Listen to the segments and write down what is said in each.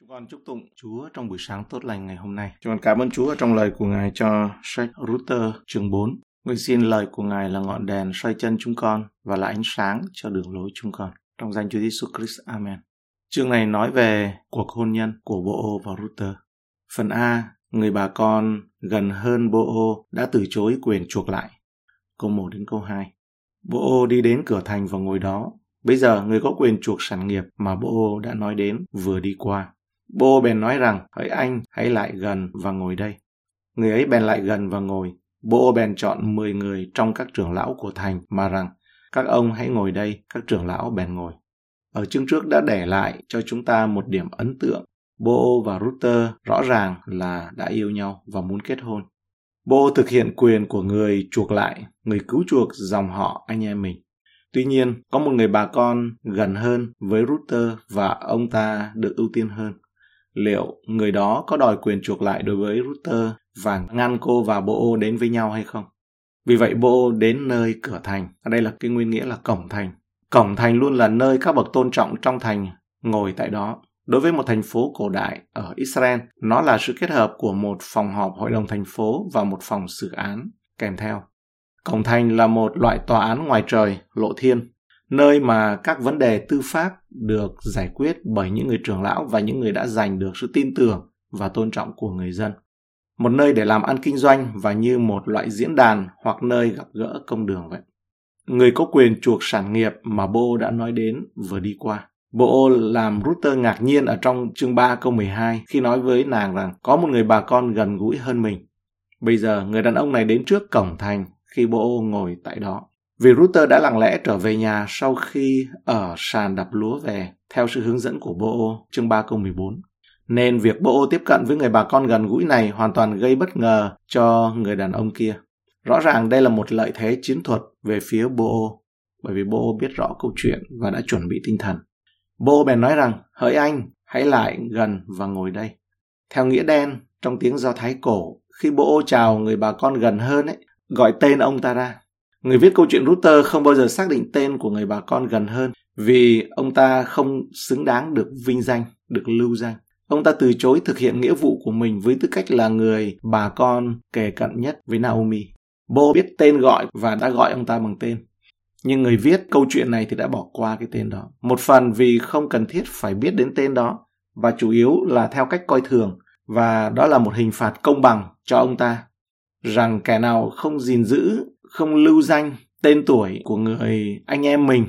Chúng con chúc tụng Chúa trong buổi sáng tốt lành ngày hôm nay. Chúng con cảm ơn Chúa trong lời của Ngài cho sách Router chương 4. Nguyện xin lời của Ngài là ngọn đèn xoay chân chúng con và là ánh sáng cho đường lối chúng con. Trong danh Chúa Giêsu Christ. Amen. Chương này nói về cuộc hôn nhân của Bô và Router. Phần A, người bà con gần hơn Bô đã từ chối quyền chuộc lại. Câu 1 đến câu 2. Bô đi đến cửa thành và ngồi đó. Bây giờ người có quyền chuộc sản nghiệp mà Bô đã nói đến vừa đi qua. Bô bèn nói rằng, hỡi anh, hãy lại gần và ngồi đây. Người ấy bèn lại gần và ngồi. Bô bèn chọn 10 người trong các trưởng lão của thành mà rằng, các ông hãy ngồi đây, các trưởng lão bèn ngồi. Ở chương trước đã để lại cho chúng ta một điểm ấn tượng. Bô và Rutter rõ ràng là đã yêu nhau và muốn kết hôn. Bô thực hiện quyền của người chuộc lại, người cứu chuộc dòng họ anh em mình. Tuy nhiên, có một người bà con gần hơn với Rutter và ông ta được ưu tiên hơn liệu người đó có đòi quyền chuộc lại đối với Ruther và ngăn cô và Bô đến với nhau hay không. Vì vậy Bô đến nơi cửa thành, ở đây là cái nguyên nghĩa là cổng thành. Cổng thành luôn là nơi các bậc tôn trọng trong thành ngồi tại đó. Đối với một thành phố cổ đại ở Israel, nó là sự kết hợp của một phòng họp hội đồng thành phố và một phòng xử án kèm theo. Cổng thành là một loại tòa án ngoài trời, lộ thiên, nơi mà các vấn đề tư pháp được giải quyết bởi những người trưởng lão và những người đã giành được sự tin tưởng và tôn trọng của người dân. Một nơi để làm ăn kinh doanh và như một loại diễn đàn hoặc nơi gặp gỡ công đường vậy. Người có quyền chuộc sản nghiệp mà Bo đã nói đến vừa đi qua. Bộ làm Ruther ngạc nhiên ở trong chương 3 câu 12 khi nói với nàng rằng có một người bà con gần gũi hơn mình. Bây giờ người đàn ông này đến trước cổng thành khi Bộ ngồi tại đó. Vì Router đã lặng lẽ trở về nhà sau khi ở sàn đập lúa về, theo sự hướng dẫn của Bo, chương 3 câu 14. Nên việc Bo tiếp cận với người bà con gần gũi này hoàn toàn gây bất ngờ cho người đàn ông kia. Rõ ràng đây là một lợi thế chiến thuật về phía Bo, bởi vì Bo biết rõ câu chuyện và đã chuẩn bị tinh thần. Bo bèn nói rằng, hỡi anh, hãy lại gần và ngồi đây. Theo nghĩa đen, trong tiếng Do Thái cổ, khi Bo chào người bà con gần hơn ấy, gọi tên ông ta ra. Người viết câu chuyện router không bao giờ xác định tên của người bà con gần hơn vì ông ta không xứng đáng được vinh danh, được lưu danh. Ông ta từ chối thực hiện nghĩa vụ của mình với tư cách là người bà con kề cận nhất với Naomi. Bô biết tên gọi và đã gọi ông ta bằng tên. Nhưng người viết câu chuyện này thì đã bỏ qua cái tên đó. Một phần vì không cần thiết phải biết đến tên đó và chủ yếu là theo cách coi thường và đó là một hình phạt công bằng cho ông ta rằng kẻ nào không gìn giữ không lưu danh tên tuổi của người anh em mình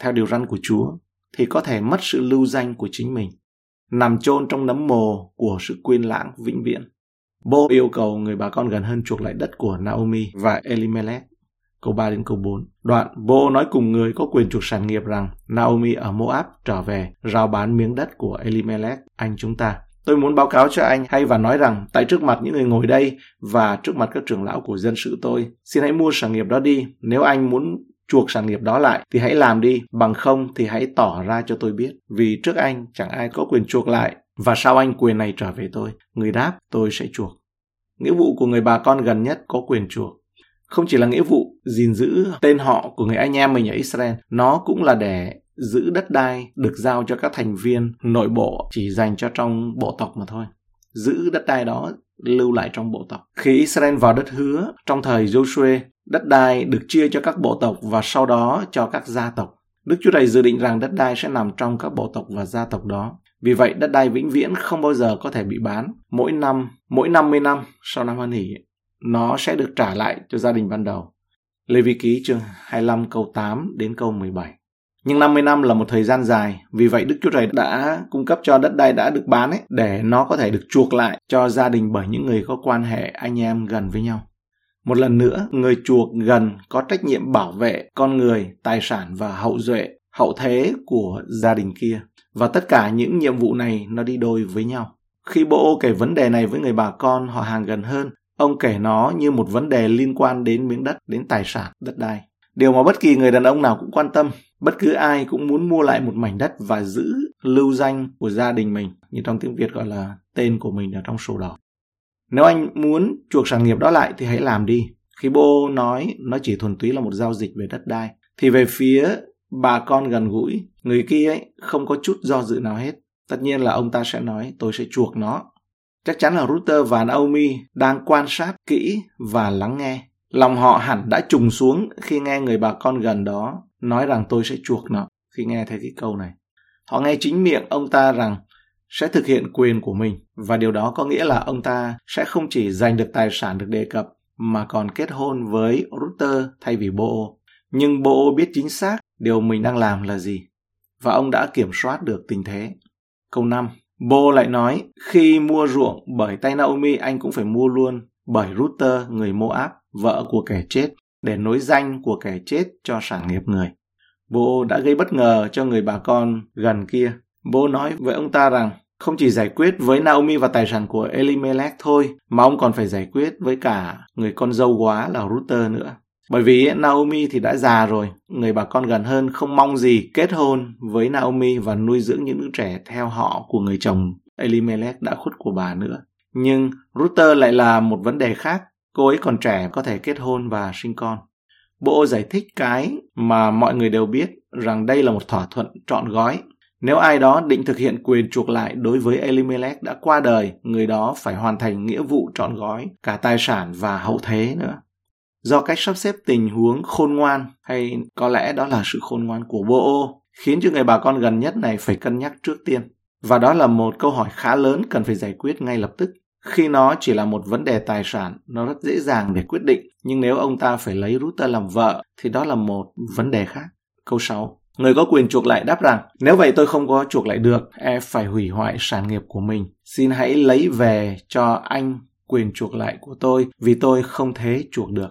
theo điều răn của Chúa thì có thể mất sự lưu danh của chính mình, nằm chôn trong nấm mồ của sự quên lãng vĩnh viễn. Bô yêu cầu người bà con gần hơn chuộc lại đất của Naomi và Elimelech. Câu 3 đến câu 4. Đoạn, Bô nói cùng người có quyền chuộc sản nghiệp rằng Naomi ở Moab trở về rao bán miếng đất của Elimelech, anh chúng ta. Tôi muốn báo cáo cho anh hay và nói rằng tại trước mặt những người ngồi đây và trước mặt các trưởng lão của dân sự tôi, xin hãy mua sản nghiệp đó đi. Nếu anh muốn chuộc sản nghiệp đó lại thì hãy làm đi, bằng không thì hãy tỏ ra cho tôi biết. Vì trước anh chẳng ai có quyền chuộc lại và sau anh quyền này trở về tôi? Người đáp, tôi sẽ chuộc. Nghĩa vụ của người bà con gần nhất có quyền chuộc. Không chỉ là nghĩa vụ gìn giữ tên họ của người anh em mình ở Israel, nó cũng là để giữ đất đai được giao cho các thành viên nội bộ chỉ dành cho trong bộ tộc mà thôi. Giữ đất đai đó lưu lại trong bộ tộc. Khi Israel vào đất hứa trong thời Joshua, đất đai được chia cho các bộ tộc và sau đó cho các gia tộc. Đức Chúa Trời dự định rằng đất đai sẽ nằm trong các bộ tộc và gia tộc đó. Vì vậy, đất đai vĩnh viễn không bao giờ có thể bị bán. Mỗi năm, mỗi 50 năm sau năm hoan hỷ, nó sẽ được trả lại cho gia đình ban đầu. Lê Vi Ký chương 25 câu 8 đến câu 17. Nhưng 50 năm là một thời gian dài, vì vậy Đức Chúa Trời đã cung cấp cho đất đai đã được bán ấy để nó có thể được chuộc lại cho gia đình bởi những người có quan hệ anh em gần với nhau. Một lần nữa, người chuộc gần có trách nhiệm bảo vệ con người, tài sản và hậu duệ, hậu thế của gia đình kia. Và tất cả những nhiệm vụ này nó đi đôi với nhau. Khi bộ kể vấn đề này với người bà con họ hàng gần hơn, ông kể nó như một vấn đề liên quan đến miếng đất, đến tài sản, đất đai. Điều mà bất kỳ người đàn ông nào cũng quan tâm, bất cứ ai cũng muốn mua lại một mảnh đất và giữ lưu danh của gia đình mình, như trong tiếng việt gọi là tên của mình ở trong sổ đỏ nếu anh muốn chuộc sản nghiệp đó lại thì hãy làm đi khi bố nói, nó chỉ thuần túy là một giao dịch về đất đai thì về phía bà con gần gũi, người kia ấy không có chút do dự nào hết Tất nhiên là ông ta sẽ nói, tôi sẽ chuộc nó. Chắc chắn là Ruther và Naomi đang quan sát kỹ và lắng nghe. Lòng họ hẳn đã trùng xuống khi nghe người bà con gần đó nói rằng tôi sẽ chuộc nợ khi nghe thấy cái câu này. Họ nghe chính miệng ông ta rằng sẽ thực hiện quyền của mình và điều đó có nghĩa là ông ta sẽ không chỉ giành được tài sản được đề cập mà còn kết hôn với Ruther thay vì Bo. Nhưng Bo biết chính xác điều mình đang làm là gì và ông đã kiểm soát được tình thế. Câu 5. Bo lại nói, khi mua ruộng bởi tay Naomi anh cũng phải mua luôn bởi Ruther người Moab, vợ của kẻ chết, để nối danh của kẻ chết cho sản nghiệp người. bố đã gây bất ngờ cho người bà con gần kia. bố nói với ông ta rằng không chỉ giải quyết với Naomi và tài sản của Elimelech thôi, mà ông còn phải giải quyết với cả người con dâu quá là Ruther nữa. Bởi vì Naomi thì đã già rồi, người bà con gần hơn không mong gì kết hôn với Naomi và nuôi dưỡng những đứa trẻ theo họ của người chồng Elimelech đã khuất của bà nữa. Nhưng Ruther lại là một vấn đề khác, cô ấy còn trẻ có thể kết hôn và sinh con. Bộ giải thích cái mà mọi người đều biết rằng đây là một thỏa thuận trọn gói. Nếu ai đó định thực hiện quyền chuộc lại đối với Elimelech đã qua đời, người đó phải hoàn thành nghĩa vụ trọn gói, cả tài sản và hậu thế nữa do cách sắp xếp tình huống khôn ngoan hay có lẽ đó là sự khôn ngoan của Bộ, ô khiến cho người bà con gần nhất này phải cân nhắc trước tiên và đó là một câu hỏi khá lớn cần phải giải quyết ngay lập tức khi nó chỉ là một vấn đề tài sản nó rất dễ dàng để quyết định nhưng nếu ông ta phải lấy router làm vợ thì đó là một vấn đề khác câu 6 Người có quyền chuộc lại đáp rằng, nếu vậy tôi không có chuộc lại được, e phải hủy hoại sản nghiệp của mình. Xin hãy lấy về cho anh quyền chuộc lại của tôi vì tôi không thế chuộc được.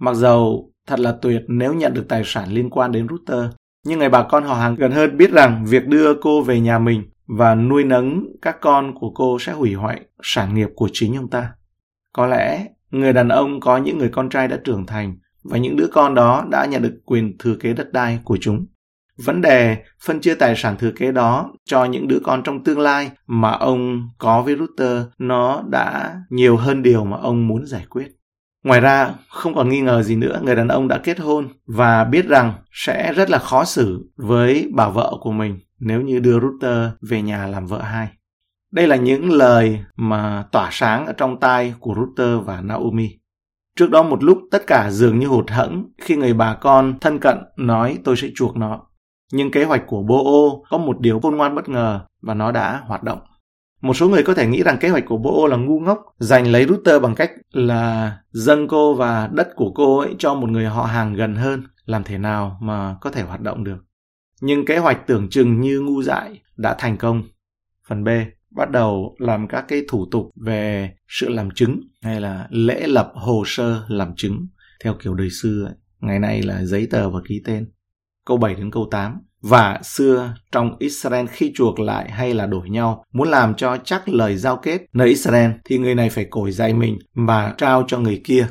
Mặc dầu thật là tuyệt nếu nhận được tài sản liên quan đến Router, nhưng người bà con họ hàng gần hơn biết rằng việc đưa cô về nhà mình và nuôi nấng các con của cô sẽ hủy hoại sản nghiệp của chính ông ta. Có lẽ người đàn ông có những người con trai đã trưởng thành và những đứa con đó đã nhận được quyền thừa kế đất đai của chúng. Vấn đề phân chia tài sản thừa kế đó cho những đứa con trong tương lai mà ông có với Router nó đã nhiều hơn điều mà ông muốn giải quyết. Ngoài ra, không còn nghi ngờ gì nữa, người đàn ông đã kết hôn và biết rằng sẽ rất là khó xử với bà vợ của mình nếu như đưa router về nhà làm vợ hai. Đây là những lời mà tỏa sáng ở trong tai của router và Naomi. Trước đó một lúc tất cả dường như hụt hẫng khi người bà con thân cận nói tôi sẽ chuộc nó. Nhưng kế hoạch của Bo có một điều khôn ngoan bất ngờ và nó đã hoạt động. Một số người có thể nghĩ rằng kế hoạch của Bo là ngu ngốc, giành lấy router bằng cách là dâng cô và đất của cô ấy cho một người họ hàng gần hơn, làm thế nào mà có thể hoạt động được. Nhưng kế hoạch tưởng chừng như ngu dại đã thành công. Phần B bắt đầu làm các cái thủ tục về sự làm chứng hay là lễ lập hồ sơ làm chứng theo kiểu đời xưa ấy. Ngày nay là giấy tờ và ký tên. Câu 7 đến câu 8 và xưa trong Israel khi chuộc lại hay là đổi nhau, muốn làm cho chắc lời giao kết nơi Israel thì người này phải cổi dạy mình và trao cho người kia.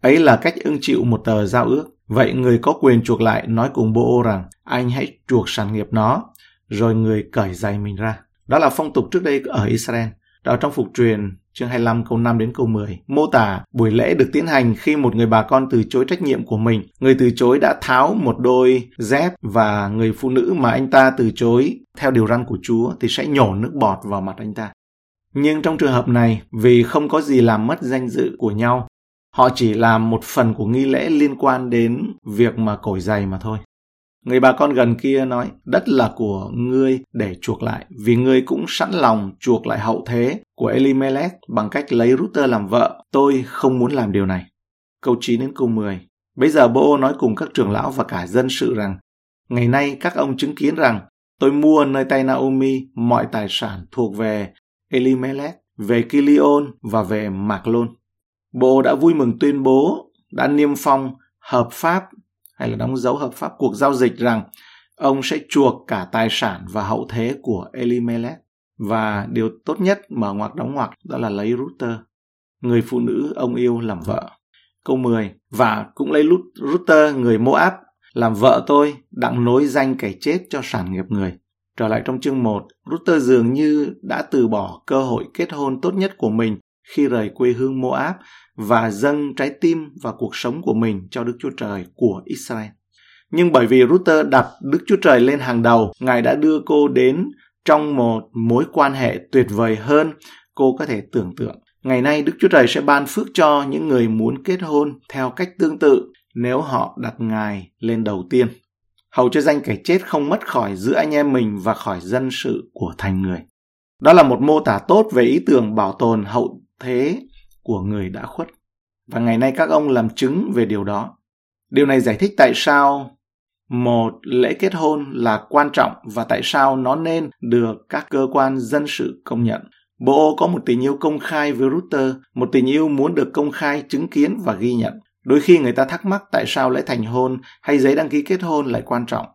Ấy là cách ưng chịu một tờ giao ước. Vậy người có quyền chuộc lại nói cùng Bô rằng anh hãy chuộc sản nghiệp nó, rồi người cởi giày mình ra. Đó là phong tục trước đây ở Israel. Đó trong phục truyền chương 25 câu 5 đến câu 10, mô tả buổi lễ được tiến hành khi một người bà con từ chối trách nhiệm của mình. Người từ chối đã tháo một đôi dép và người phụ nữ mà anh ta từ chối theo điều răn của Chúa thì sẽ nhổ nước bọt vào mặt anh ta. Nhưng trong trường hợp này, vì không có gì làm mất danh dự của nhau, họ chỉ làm một phần của nghi lễ liên quan đến việc mà cổi giày mà thôi. Người bà con gần kia nói, đất là của ngươi để chuộc lại, vì ngươi cũng sẵn lòng chuộc lại hậu thế của Elimelech bằng cách lấy Ruther làm vợ. Tôi không muốn làm điều này. Câu 9 đến câu 10. Bây giờ Bo nói cùng các trưởng lão và cả dân sự rằng, ngày nay các ông chứng kiến rằng tôi mua nơi tay Naomi mọi tài sản thuộc về Elimelech, về Kilion và về Mạc Lôn. Bộ đã vui mừng tuyên bố đã niêm phong hợp pháp hay là đóng dấu hợp pháp cuộc giao dịch rằng ông sẽ chuộc cả tài sản và hậu thế của Elimelech. Và điều tốt nhất mở ngoặc đóng ngoặc đó là lấy Ruther, người phụ nữ ông yêu làm vợ. Câu 10. Và cũng lấy Ruther, người Moab, làm vợ tôi, đặng nối danh kẻ chết cho sản nghiệp người. Trở lại trong chương 1, Ruther dường như đã từ bỏ cơ hội kết hôn tốt nhất của mình khi rời quê hương Moab và dâng trái tim và cuộc sống của mình cho Đức Chúa Trời của Israel. Nhưng bởi vì Ruther đặt Đức Chúa Trời lên hàng đầu, Ngài đã đưa cô đến trong một mối quan hệ tuyệt vời hơn cô có thể tưởng tượng. Ngày nay Đức Chúa Trời sẽ ban phước cho những người muốn kết hôn theo cách tương tự nếu họ đặt Ngài lên đầu tiên. Hầu cho danh kẻ chết không mất khỏi giữa anh em mình và khỏi dân sự của thành người. Đó là một mô tả tốt về ý tưởng bảo tồn hậu thế của người đã khuất. Và ngày nay các ông làm chứng về điều đó. Điều này giải thích tại sao một lễ kết hôn là quan trọng và tại sao nó nên được các cơ quan dân sự công nhận. Bộ có một tình yêu công khai với Router, một tình yêu muốn được công khai chứng kiến và ghi nhận. Đôi khi người ta thắc mắc tại sao lễ thành hôn hay giấy đăng ký kết hôn lại quan trọng.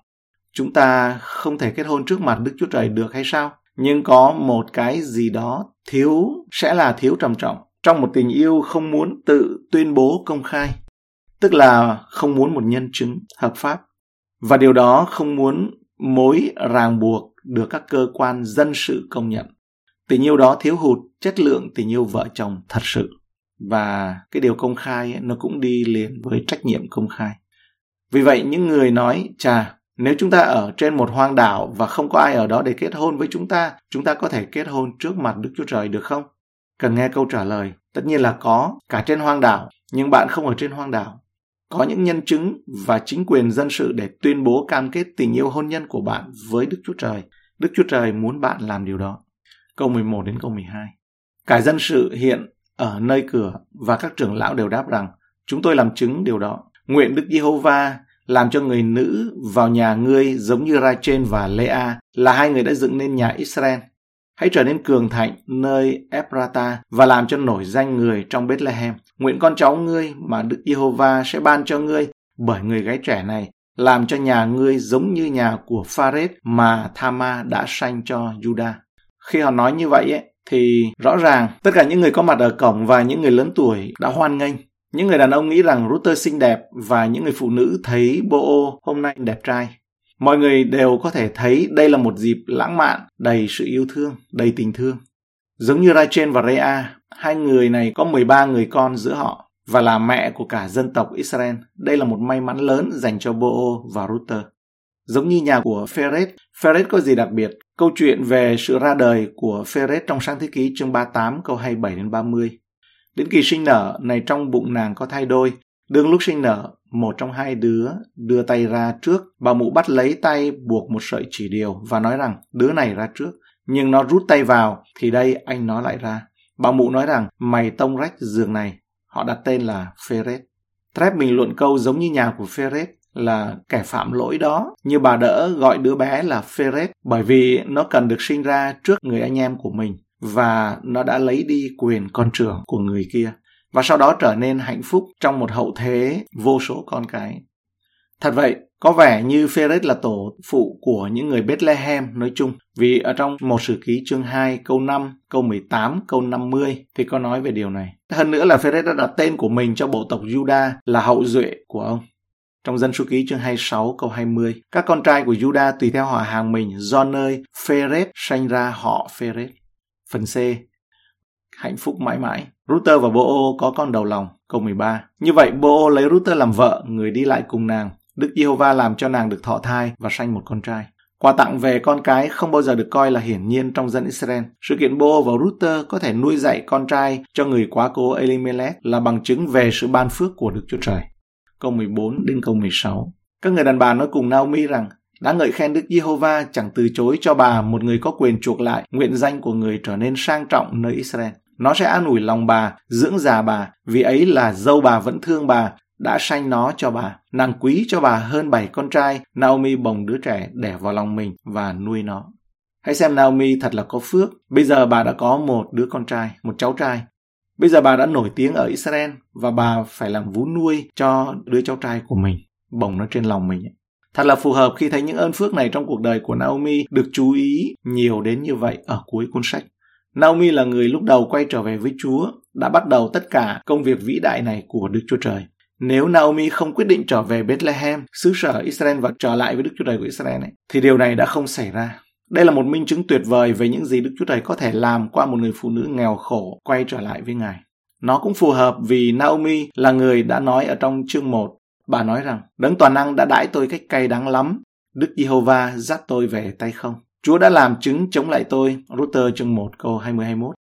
Chúng ta không thể kết hôn trước mặt Đức Chúa Trời được hay sao? Nhưng có một cái gì đó thiếu sẽ là thiếu trầm trọng trong một tình yêu không muốn tự tuyên bố công khai, tức là không muốn một nhân chứng hợp pháp. Và điều đó không muốn mối ràng buộc được các cơ quan dân sự công nhận. Tình yêu đó thiếu hụt chất lượng tình yêu vợ chồng thật sự và cái điều công khai ấy, nó cũng đi liền với trách nhiệm công khai vì vậy những người nói chà nếu chúng ta ở trên một hoang đảo và không có ai ở đó để kết hôn với chúng ta chúng ta có thể kết hôn trước mặt đức chúa trời được không cần nghe câu trả lời tất nhiên là có, cả trên hoang đảo, nhưng bạn không ở trên hoang đảo có những nhân chứng và chính quyền dân sự để tuyên bố cam kết tình yêu hôn nhân của bạn với Đức Chúa Trời. Đức Chúa Trời muốn bạn làm điều đó. Câu 11 đến câu 12. Cả dân sự hiện ở nơi cửa và các trưởng lão đều đáp rằng, chúng tôi làm chứng điều đó nguyện đức giê-hô-va làm cho người nữ vào nhà ngươi giống như Rachel và Lea là hai người đã dựng nên nhà Israel. Hãy trở nên cường thạnh nơi Ephrata và làm cho nổi danh người trong Bethlehem. Nguyện con cháu ngươi mà Đức Giê-hô-va sẽ ban cho ngươi bởi người gái trẻ này làm cho nhà ngươi giống như nhà của Pharet mà Thama đã sanh cho Judah. Khi họ nói như vậy ấy, thì rõ ràng tất cả những người có mặt ở cổng và những người lớn tuổi đã hoan nghênh. Những người đàn ông nghĩ rằng Router xinh đẹp và những người phụ nữ thấy Bo hôm nay đẹp trai. Mọi người đều có thể thấy đây là một dịp lãng mạn, đầy sự yêu thương, đầy tình thương. Giống như Rachel và Rea, hai người này có 13 người con giữa họ và là mẹ của cả dân tộc Israel. Đây là một may mắn lớn dành cho Bo và Router. Giống như nhà của Ferret, Ferret có gì đặc biệt? Câu chuyện về sự ra đời của Ferret trong sáng thế ký chương 38 câu 27 đến 30. Đến kỳ sinh nở này trong bụng nàng có thai đôi, đương lúc sinh nở, một trong hai đứa đưa tay ra trước, bà mụ bắt lấy tay buộc một sợi chỉ điều và nói rằng đứa này ra trước. Nhưng nó rút tay vào thì đây anh nó lại ra. Bà mụ nói rằng mày tông rách giường này. Họ đặt tên là Ferret. Trep bình luận câu giống như nhà của Ferret là kẻ phạm lỗi đó như bà đỡ gọi đứa bé là Ferret bởi vì nó cần được sinh ra trước người anh em của mình và nó đã lấy đi quyền con trưởng của người kia và sau đó trở nên hạnh phúc trong một hậu thế vô số con cái. Thật vậy, có vẻ như Phêrết là tổ phụ của những người Bethlehem nói chung, vì ở trong một sử ký chương 2 câu 5, câu 18, câu 50 thì có nói về điều này. Hơn nữa là Phêrết đã đặt tên của mình cho bộ tộc Juda là hậu duệ của ông. Trong dân số ký chương 26 câu 20, các con trai của Juda tùy theo họ hàng mình do nơi Phêrết sanh ra họ Phêrết. Phần C. Hạnh phúc mãi mãi. Router và Boo có con đầu lòng. Câu 13. Như vậy Boo lấy Router làm vợ, người đi lại cùng nàng. Đức Giê-hô-va làm cho nàng được thọ thai và sanh một con trai. Quà tặng về con cái không bao giờ được coi là hiển nhiên trong dân Israel. Sự kiện Bo và Ruther có thể nuôi dạy con trai cho người quá cố Elimelech là bằng chứng về sự ban phước của Đức Chúa Trời câu 14 đến câu 16. Các người đàn bà nói cùng Naomi rằng đã ngợi khen Đức Giê-hô-va chẳng từ chối cho bà một người có quyền chuộc lại nguyện danh của người trở nên sang trọng nơi Israel. Nó sẽ an ủi lòng bà, dưỡng già bà, vì ấy là dâu bà vẫn thương bà, đã sanh nó cho bà. Nàng quý cho bà hơn bảy con trai, Naomi bồng đứa trẻ đẻ vào lòng mình và nuôi nó. Hãy xem Naomi thật là có phước. Bây giờ bà đã có một đứa con trai, một cháu trai. Bây giờ bà đã nổi tiếng ở Israel và bà phải làm vú nuôi cho đứa cháu trai của mình, bồng nó trên lòng mình. Thật là phù hợp khi thấy những ơn phước này trong cuộc đời của Naomi được chú ý nhiều đến như vậy ở cuối cuốn sách. Naomi là người lúc đầu quay trở về với Chúa, đã bắt đầu tất cả công việc vĩ đại này của Đức Chúa Trời. Nếu Naomi không quyết định trở về Bethlehem, xứ sở Israel và trở lại với Đức Chúa Trời của Israel ấy, thì điều này đã không xảy ra. Đây là một minh chứng tuyệt vời về những gì Đức Chúa Trời có thể làm qua một người phụ nữ nghèo khổ quay trở lại với Ngài. Nó cũng phù hợp vì Naomi là người đã nói ở trong chương 1. Bà nói rằng, Đấng Toàn Năng đã đãi tôi cách cay đắng lắm. Đức Giê-hô-va dắt tôi về tay không. Chúa đã làm chứng chống lại tôi, Router chương 1 câu 20-21.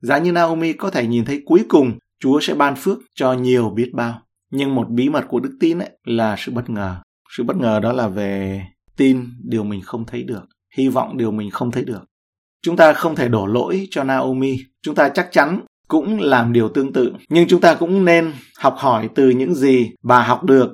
Giá như Naomi có thể nhìn thấy cuối cùng Chúa sẽ ban phước cho nhiều biết bao. Nhưng một bí mật của đức tin ấy là sự bất ngờ. Sự bất ngờ đó là về tin điều mình không thấy được, hy vọng điều mình không thấy được. Chúng ta không thể đổ lỗi cho Naomi. Chúng ta chắc chắn cũng làm điều tương tự. Nhưng chúng ta cũng nên học hỏi từ những gì bà học được.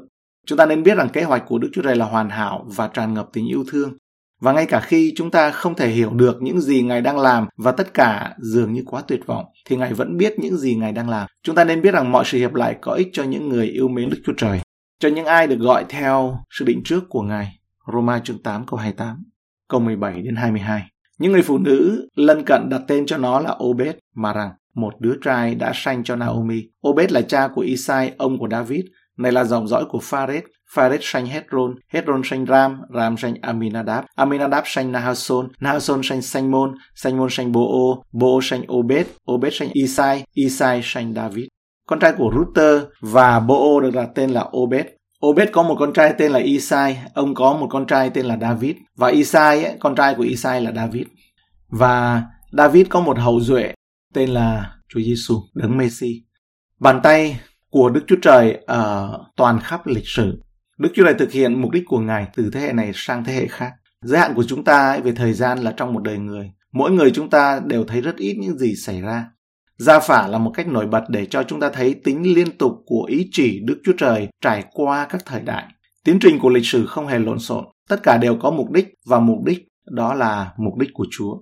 Chúng ta nên biết rằng kế hoạch của Đức Chúa Trời là hoàn hảo và tràn ngập tình yêu thương. Và ngay cả khi chúng ta không thể hiểu được những gì Ngài đang làm và tất cả dường như quá tuyệt vọng, thì Ngài vẫn biết những gì Ngài đang làm. Chúng ta nên biết rằng mọi sự hiệp lại có ích cho những người yêu mến Đức Chúa Trời, cho những ai được gọi theo sự định trước của Ngài. Roma chương 8 câu 28, câu 17 đến 22. Những người phụ nữ lân cận đặt tên cho nó là Obed, mà rằng một đứa trai đã sanh cho Naomi. Obed là cha của Isai, ông của David. Này là dòng dõi của Phares. Phares sanh Hezron, Hezron sanh Ram, Ram sanh Aminadab, Aminadab sanh Nahason, Nahason sanh Sanhmon, Sanhmon Sanh-môn sanh Boo, Boo sanh Obed, Obed sanh Isai, Isai sanh David. Con trai của Ruther và Boo được đặt tên là Obed. Obed có một con trai tên là Isai, ông có một con trai tên là David và Isai ấy, con trai của Isai là David. Và David có một hậu duệ tên là Chúa Giêsu, đấng Messi. Bàn tay của Đức Chúa Trời ở toàn khắp lịch sử. Đức Chúa Trời thực hiện mục đích của Ngài từ thế hệ này sang thế hệ khác. Giới hạn của chúng ta ấy về thời gian là trong một đời người. Mỗi người chúng ta đều thấy rất ít những gì xảy ra. Gia phả là một cách nổi bật để cho chúng ta thấy tính liên tục của ý chỉ Đức Chúa Trời trải qua các thời đại. Tiến trình của lịch sử không hề lộn xộn, tất cả đều có mục đích và mục đích đó là mục đích của Chúa.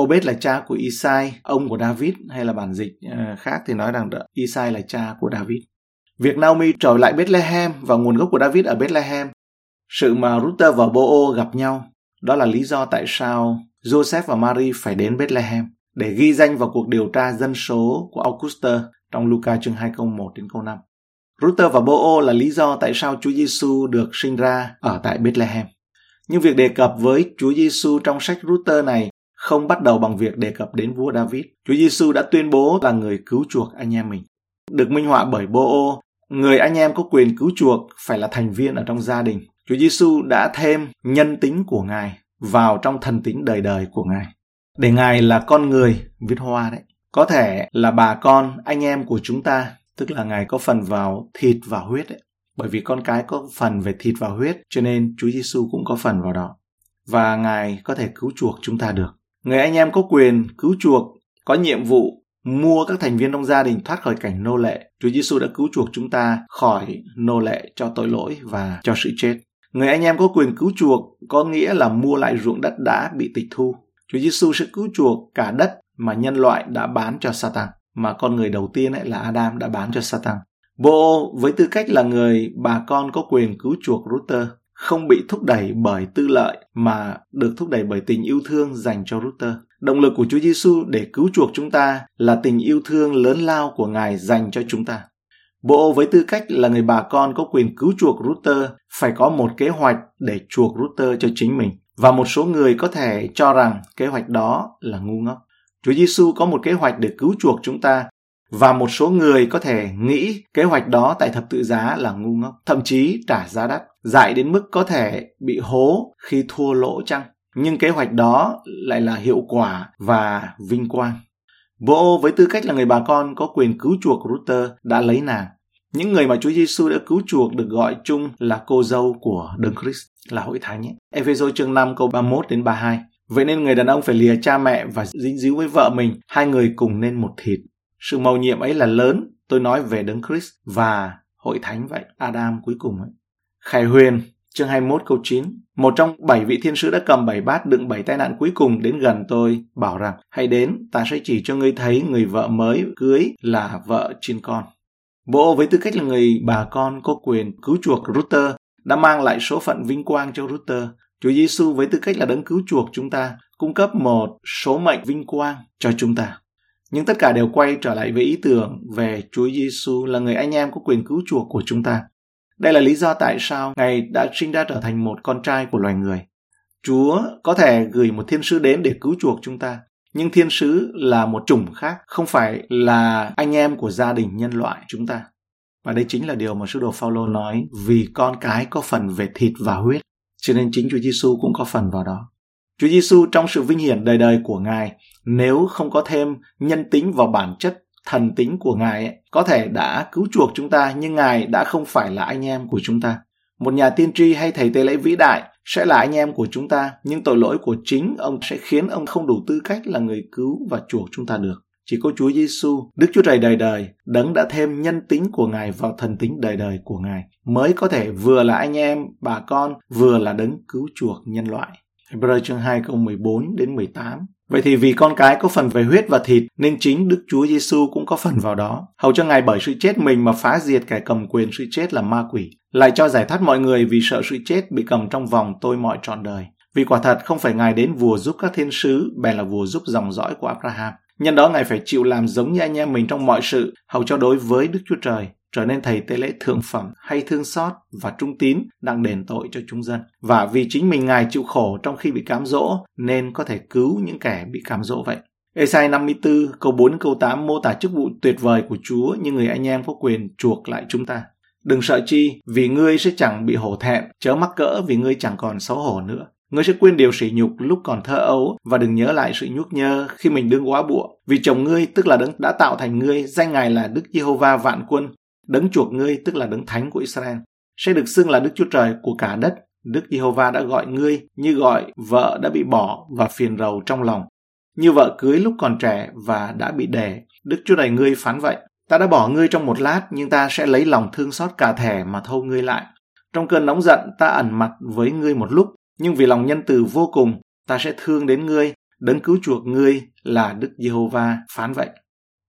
Obed là cha của Isai, ông của David hay là bản dịch ờ, khác thì nói rằng Isai là cha của David. Việc Naomi trở lại Bethlehem và nguồn gốc của David ở Bethlehem, sự mà Ruther và Boo gặp nhau, đó là lý do tại sao Joseph và Mary phải đến Bethlehem để ghi danh vào cuộc điều tra dân số của Augusta trong Luca chương 2 câu 1 đến câu 5. Ruther và Boo là lý do tại sao Chúa Giêsu được sinh ra ở tại Bethlehem. Nhưng việc đề cập với Chúa Giêsu trong sách Ruther này không bắt đầu bằng việc đề cập đến vua David. Chúa Giêsu đã tuyên bố là người cứu chuộc anh em mình. Được minh họa bởi Boo, người anh em có quyền cứu chuộc phải là thành viên ở trong gia đình. Chúa Giêsu đã thêm nhân tính của Ngài vào trong thần tính đời đời của Ngài. Để Ngài là con người, viết hoa đấy. Có thể là bà con, anh em của chúng ta, tức là Ngài có phần vào thịt và huyết đấy. Bởi vì con cái có phần về thịt và huyết, cho nên Chúa Giêsu cũng có phần vào đó. Và Ngài có thể cứu chuộc chúng ta được. Người anh em có quyền cứu chuộc, có nhiệm vụ mua các thành viên trong gia đình thoát khỏi cảnh nô lệ. Chúa Giêsu đã cứu chuộc chúng ta khỏi nô lệ cho tội lỗi và cho sự chết. Người anh em có quyền cứu chuộc có nghĩa là mua lại ruộng đất đã bị tịch thu. Chúa Giêsu sẽ cứu chuộc cả đất mà nhân loại đã bán cho Satan, mà con người đầu tiên ấy là Adam đã bán cho Satan. Bo với tư cách là người bà con có quyền cứu chuộc Ruther không bị thúc đẩy bởi tư lợi mà được thúc đẩy bởi tình yêu thương dành cho Ruther. Động lực của Chúa Giêsu để cứu chuộc chúng ta là tình yêu thương lớn lao của Ngài dành cho chúng ta. Bộ với tư cách là người bà con có quyền cứu chuộc Ruther phải có một kế hoạch để chuộc Ruther cho chính mình. Và một số người có thể cho rằng kế hoạch đó là ngu ngốc. Chúa Giêsu có một kế hoạch để cứu chuộc chúng ta và một số người có thể nghĩ kế hoạch đó tại thập tự giá là ngu ngốc, thậm chí trả giá đắt, dại đến mức có thể bị hố khi thua lỗ chăng. Nhưng kế hoạch đó lại là hiệu quả và vinh quang. Bộ với tư cách là người bà con có quyền cứu chuộc Ruther đã lấy nàng. Những người mà Chúa Giêsu đã cứu chuộc được gọi chung là cô dâu của Đấng Christ, là hội thánh nhé. Ephesos chương 5 câu 31 đến 32. Vậy nên người đàn ông phải lìa cha mẹ và dính díu với vợ mình, hai người cùng nên một thịt. Sự mầu nhiệm ấy là lớn, tôi nói về Đấng Christ và hội thánh vậy, Adam cuối cùng ấy. Khải Huyền, chương 21 câu 9. Một trong bảy vị thiên sứ đã cầm bảy bát đựng bảy tai nạn cuối cùng đến gần tôi, bảo rằng, hãy đến, ta sẽ chỉ cho ngươi thấy người vợ mới cưới là vợ trên con. Bộ với tư cách là người bà con có quyền cứu chuộc Ruther đã mang lại số phận vinh quang cho Ruther. Chúa Giêsu với tư cách là đấng cứu chuộc chúng ta, cung cấp một số mệnh vinh quang cho chúng ta. Nhưng tất cả đều quay trở lại với ý tưởng về Chúa Giêsu là người anh em có quyền cứu chuộc của chúng ta. Đây là lý do tại sao Ngài đã sinh ra trở thành một con trai của loài người. Chúa có thể gửi một thiên sứ đến để cứu chuộc chúng ta, nhưng thiên sứ là một chủng khác, không phải là anh em của gia đình nhân loại chúng ta. Và đây chính là điều mà sứ đồ Phaolô nói, vì con cái có phần về thịt và huyết, cho nên chính Chúa Giêsu cũng có phần vào đó. Chúa Giêsu trong sự vinh hiển đời đời của Ngài, nếu không có thêm nhân tính vào bản chất thần tính của Ngài ấy, có thể đã cứu chuộc chúng ta nhưng Ngài đã không phải là anh em của chúng ta. Một nhà tiên tri hay thầy tế lễ vĩ đại sẽ là anh em của chúng ta, nhưng tội lỗi của chính ông sẽ khiến ông không đủ tư cách là người cứu và chuộc chúng ta được. Chỉ có Chúa Giêsu, Đức Chúa Trời đời đời, đấng đã thêm nhân tính của Ngài vào thần tính đời đời của Ngài, mới có thể vừa là anh em, bà con, vừa là đấng cứu chuộc nhân loại. Hebrew chương 2 câu 14 đến 18. Vậy thì vì con cái có phần về huyết và thịt nên chính Đức Chúa Giêsu cũng có phần vào đó. Hầu cho Ngài bởi sự chết mình mà phá diệt kẻ cầm quyền sự chết là ma quỷ, lại cho giải thoát mọi người vì sợ sự chết bị cầm trong vòng tôi mọi trọn đời. Vì quả thật không phải Ngài đến vùa giúp các thiên sứ, bèn là vùa giúp dòng dõi của Abraham. Nhân đó Ngài phải chịu làm giống như anh em mình trong mọi sự, hầu cho đối với Đức Chúa Trời, trở nên thầy tế lễ thượng phẩm hay thương xót và trung tín đang đền tội cho chúng dân. Và vì chính mình Ngài chịu khổ trong khi bị cám dỗ nên có thể cứu những kẻ bị cám dỗ vậy. Esai 54 câu 4 câu 8 mô tả chức vụ tuyệt vời của Chúa như người anh em có quyền chuộc lại chúng ta. Đừng sợ chi, vì ngươi sẽ chẳng bị hổ thẹn, chớ mắc cỡ vì ngươi chẳng còn xấu hổ nữa. Ngươi sẽ quên điều sỉ nhục lúc còn thơ ấu và đừng nhớ lại sự nhúc nhơ khi mình đương quá bụa. Vì chồng ngươi tức là đấng đã tạo thành ngươi, danh ngài là Đức Giê-hô-va vạn quân, đấng chuộc ngươi tức là đấng thánh của Israel. Sẽ được xưng là Đức Chúa Trời của cả đất. Đức Giê-hô-va đã gọi ngươi như gọi vợ đã bị bỏ và phiền rầu trong lòng. Như vợ cưới lúc còn trẻ và đã bị đẻ, Đức Chúa Trời ngươi phán vậy. Ta đã bỏ ngươi trong một lát, nhưng ta sẽ lấy lòng thương xót cả thẻ mà thâu ngươi lại. Trong cơn nóng giận, ta ẩn mặt với ngươi một lúc, nhưng vì lòng nhân từ vô cùng, ta sẽ thương đến ngươi, đấng cứu chuộc ngươi là Đức Giê-hô-va phán vậy.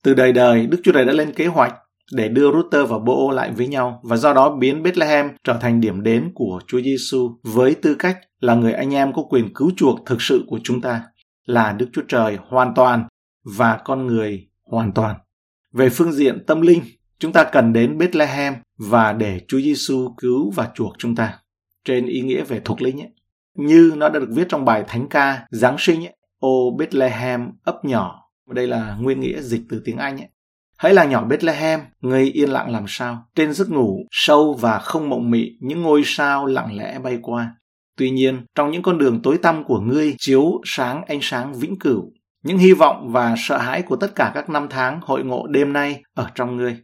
Từ đời đời, Đức Chúa Trời đã lên kế hoạch để đưa router và Bô lại với nhau và do đó biến Bethlehem trở thành điểm đến của Chúa Giêsu với tư cách là người anh em có quyền cứu chuộc thực sự của chúng ta, là Đức Chúa Trời hoàn toàn và con người hoàn toàn. Về phương diện tâm linh, chúng ta cần đến Bethlehem và để Chúa Giêsu cứu và chuộc chúng ta. Trên ý nghĩa về thuộc linh ấy, như nó đã được viết trong bài Thánh ca Giáng sinh ấy, ô Bethlehem ấp nhỏ. Đây là nguyên nghĩa dịch từ tiếng Anh ấy. Hãy là nhỏ Bethlehem, ngươi yên lặng làm sao. Trên giấc ngủ, sâu và không mộng mị, những ngôi sao lặng lẽ bay qua. Tuy nhiên, trong những con đường tối tăm của ngươi chiếu sáng ánh sáng vĩnh cửu. Những hy vọng và sợ hãi của tất cả các năm tháng hội ngộ đêm nay ở trong ngươi.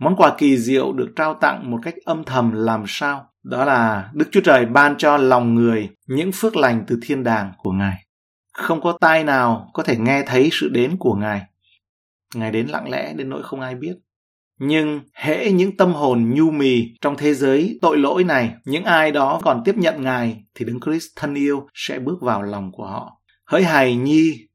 Món quà kỳ diệu được trao tặng một cách âm thầm làm sao? Đó là Đức Chúa Trời ban cho lòng người những phước lành từ thiên đàng của Ngài. Không có tai nào có thể nghe thấy sự đến của Ngài. Ngài đến lặng lẽ đến nỗi không ai biết. Nhưng hễ những tâm hồn nhu mì trong thế giới tội lỗi này, những ai đó còn tiếp nhận Ngài thì Đấng Christ thân yêu sẽ bước vào lòng của họ. Hỡi hài nhi,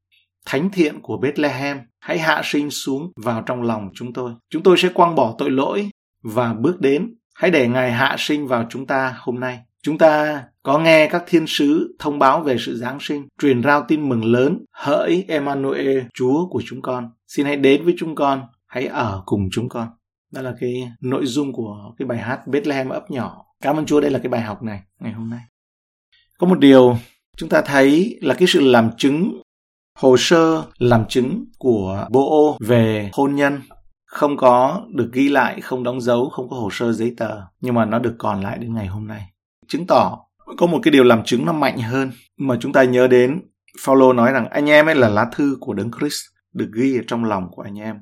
thánh thiện của Bethlehem, hãy hạ sinh xuống vào trong lòng chúng tôi. Chúng tôi sẽ quăng bỏ tội lỗi và bước đến. Hãy để Ngài hạ sinh vào chúng ta hôm nay. Chúng ta có nghe các thiên sứ thông báo về sự Giáng sinh, truyền rao tin mừng lớn, hỡi Emmanuel, Chúa của chúng con. Xin hãy đến với chúng con, hãy ở cùng chúng con. Đó là cái nội dung của cái bài hát Bethlehem ấp nhỏ. Cảm ơn Chúa đây là cái bài học này ngày hôm nay. Có một điều chúng ta thấy là cái sự làm chứng hồ sơ làm chứng của Bô về hôn nhân không có được ghi lại, không đóng dấu, không có hồ sơ giấy tờ, nhưng mà nó được còn lại đến ngày hôm nay. Chứng tỏ có một cái điều làm chứng nó mạnh hơn mà chúng ta nhớ đến. Paulo nói rằng anh em ấy là lá thư của Đấng Christ được ghi ở trong lòng của anh em.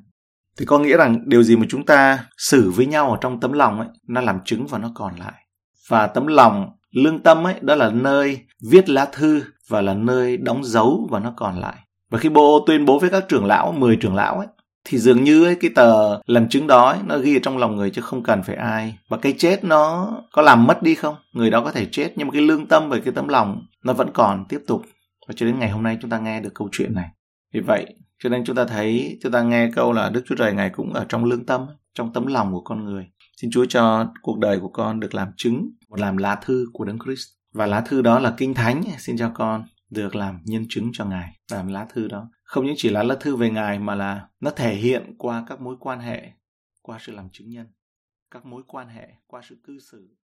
Thì có nghĩa rằng điều gì mà chúng ta xử với nhau ở trong tấm lòng ấy, nó làm chứng và nó còn lại. Và tấm lòng, lương tâm ấy, đó là nơi viết lá thư và là nơi đóng dấu và nó còn lại. Và khi Bô tuyên bố với các trưởng lão, 10 trưởng lão ấy, thì dường như ấy, cái tờ làm chứng đó ấy, nó ghi ở trong lòng người chứ không cần phải ai. Và cái chết nó có làm mất đi không? Người đó có thể chết nhưng mà cái lương tâm và cái tấm lòng nó vẫn còn tiếp tục. Và cho đến ngày hôm nay chúng ta nghe được câu chuyện này. Vì vậy, cho nên chúng ta thấy, chúng ta nghe câu là Đức Chúa Trời Ngài cũng ở trong lương tâm, trong tấm lòng của con người. Xin Chúa cho cuộc đời của con được làm chứng, một làm lá thư của Đấng Christ. Và lá thư đó là Kinh Thánh, xin cho con được làm nhân chứng cho Ngài, làm lá thư đó. Không những chỉ là lá thư về Ngài mà là nó thể hiện qua các mối quan hệ, qua sự làm chứng nhân, các mối quan hệ, qua sự cư xử.